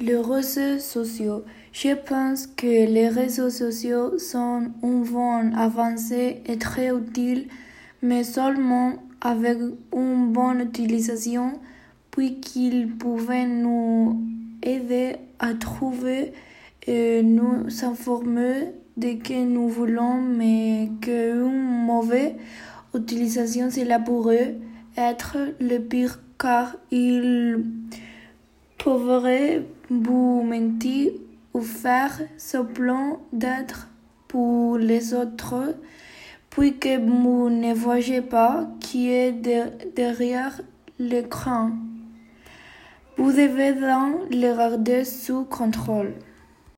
Les réseaux sociaux. Je pense que les réseaux sociaux sont un vent avancé et très utile, mais seulement avec une bonne utilisation, puisqu'ils pouvaient nous aider à trouver et nous informer de ce que nous voulons, mais qu'une mauvaise utilisation, cela pourrait être le pire car ils pourraient vous mentir ou faire semblant d'être pour les autres, puisque vous ne voyez pas qui est derrière l'écran. Vous devez donc les garder sous contrôle.